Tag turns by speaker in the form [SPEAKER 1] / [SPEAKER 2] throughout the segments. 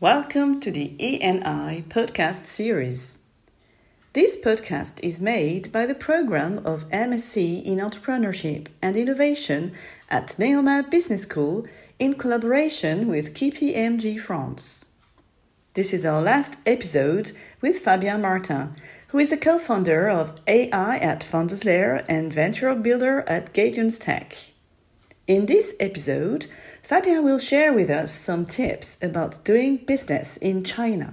[SPEAKER 1] Welcome to the ENI podcast series. This podcast is made by the program of MSc in Entrepreneurship and Innovation at Neoma Business School in collaboration with KPMG France. This is our last episode with Fabien Martin, who is a co founder of AI at Lair and venture builder at Gadians Tech. In this episode, Fabien will share with us some tips about doing business in China.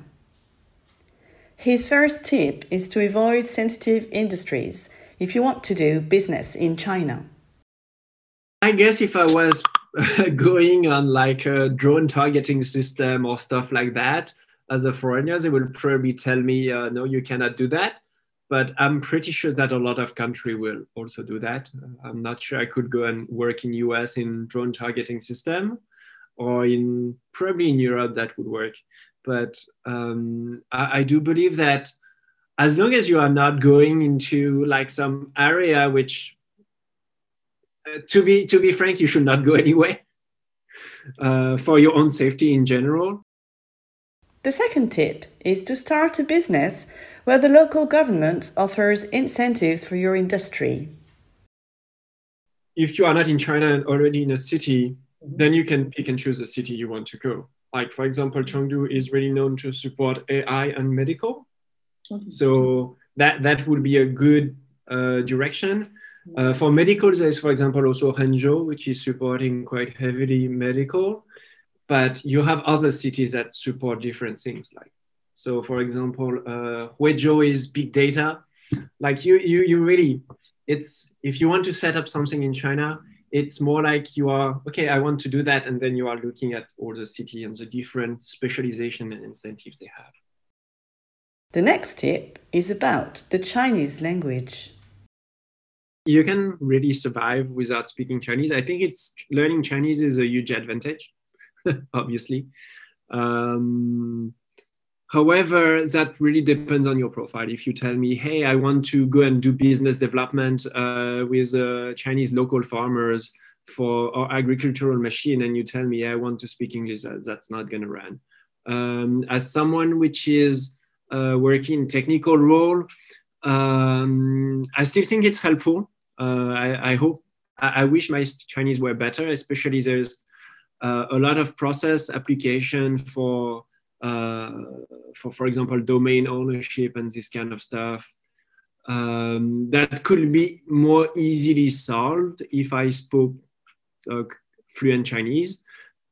[SPEAKER 1] His first tip is to avoid sensitive industries if you want to do business in China.
[SPEAKER 2] I guess if I was going on like a drone targeting system or stuff like that, as a foreigner, they would probably tell me, uh, no, you cannot do that but I'm pretty sure that a lot of country will also do that. I'm not sure I could go and work in US in drone targeting system or in probably in Europe that would work. But um, I, I do believe that as long as you are not going into like some area which uh, to be to be frank you should not go anyway uh, for your own safety in general
[SPEAKER 1] the second tip is to start a business where the local government offers incentives for your industry.
[SPEAKER 2] If you are not in China and already in a city, then you can pick and choose the city you want to go. Like, for example, Chengdu is really known to support AI and medical. Okay. So that, that would be a good uh, direction. Uh, for medical, there's, for example, also Hangzhou, which is supporting quite heavily medical. But you have other cities that support different things like so for example, uh, Guizhou is big data. Like you, you, you really, it's, if you want to set up something in China, it's more like you are, okay, I want to do that. And then you are looking at all the city and the different specialization and incentives they have.
[SPEAKER 1] The next tip is about the Chinese language.
[SPEAKER 2] You can really survive without speaking Chinese. I think it's learning Chinese is a huge advantage, obviously. Um, However, that really depends on your profile. If you tell me, hey, I want to go and do business development uh, with uh, Chinese local farmers for our agricultural machine, and you tell me I want to speak English, that, that's not going to run. Um, as someone which is uh, working technical role, um, I still think it's helpful. Uh, I, I, hope, I, I, wish my Chinese were better, especially there's uh, a lot of process application for for for example domain ownership and this kind of stuff um, that could be more easily solved if I spoke uh, fluent Chinese,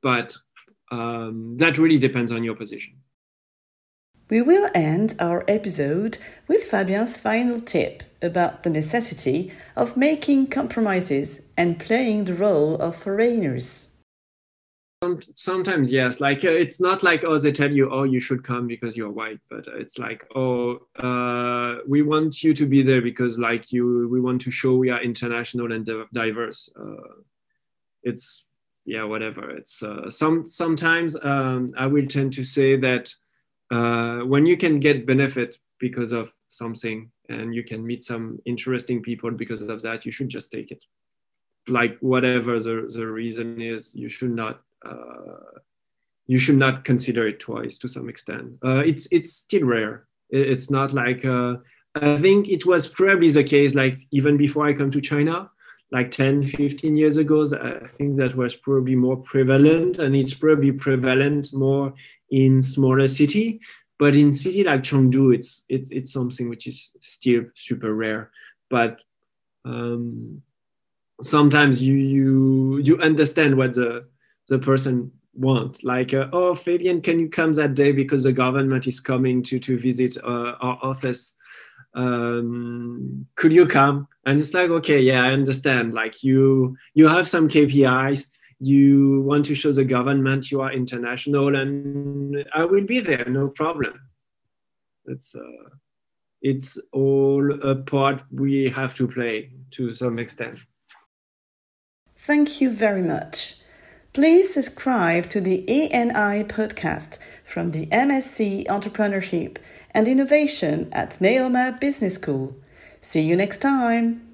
[SPEAKER 2] but um, that really depends on your position.
[SPEAKER 1] We will end our episode with Fabien's final tip about the necessity of making compromises and playing the role of foreigners
[SPEAKER 2] sometimes yes. Like uh, it's not like oh they tell you oh you should come because you're white but it's like oh uh, we want you to be there because like you we want to show we are international and diverse. Uh, it's yeah whatever. It's uh, some sometimes um, i will tend to say that uh, when you can get benefit because of something and you can meet some interesting people because of that you should just take it. Like whatever the, the reason is you should not uh, you should not consider it twice to some extent. Uh, it's it's still rare. It's not like uh, I think it was probably the case like even before I come to China, like 10, 15 years ago. I think that was probably more prevalent, and it's probably prevalent more in smaller city. But in city like Chengdu, it's it's it's something which is still super rare. But um, sometimes you you you understand what the the person want. Like uh, oh Fabien can you come that day because the government is coming to to visit uh, our office? Um, could you come? And it's like okay yeah i understand. Like you you have some kpis you want to show the government you are international and i will be there no problem. It's uh, it's all a part we have to play to some extent.
[SPEAKER 1] Thank you very much Please subscribe to the ENI podcast from the MSc Entrepreneurship and Innovation at Neoma Business School. See you next time.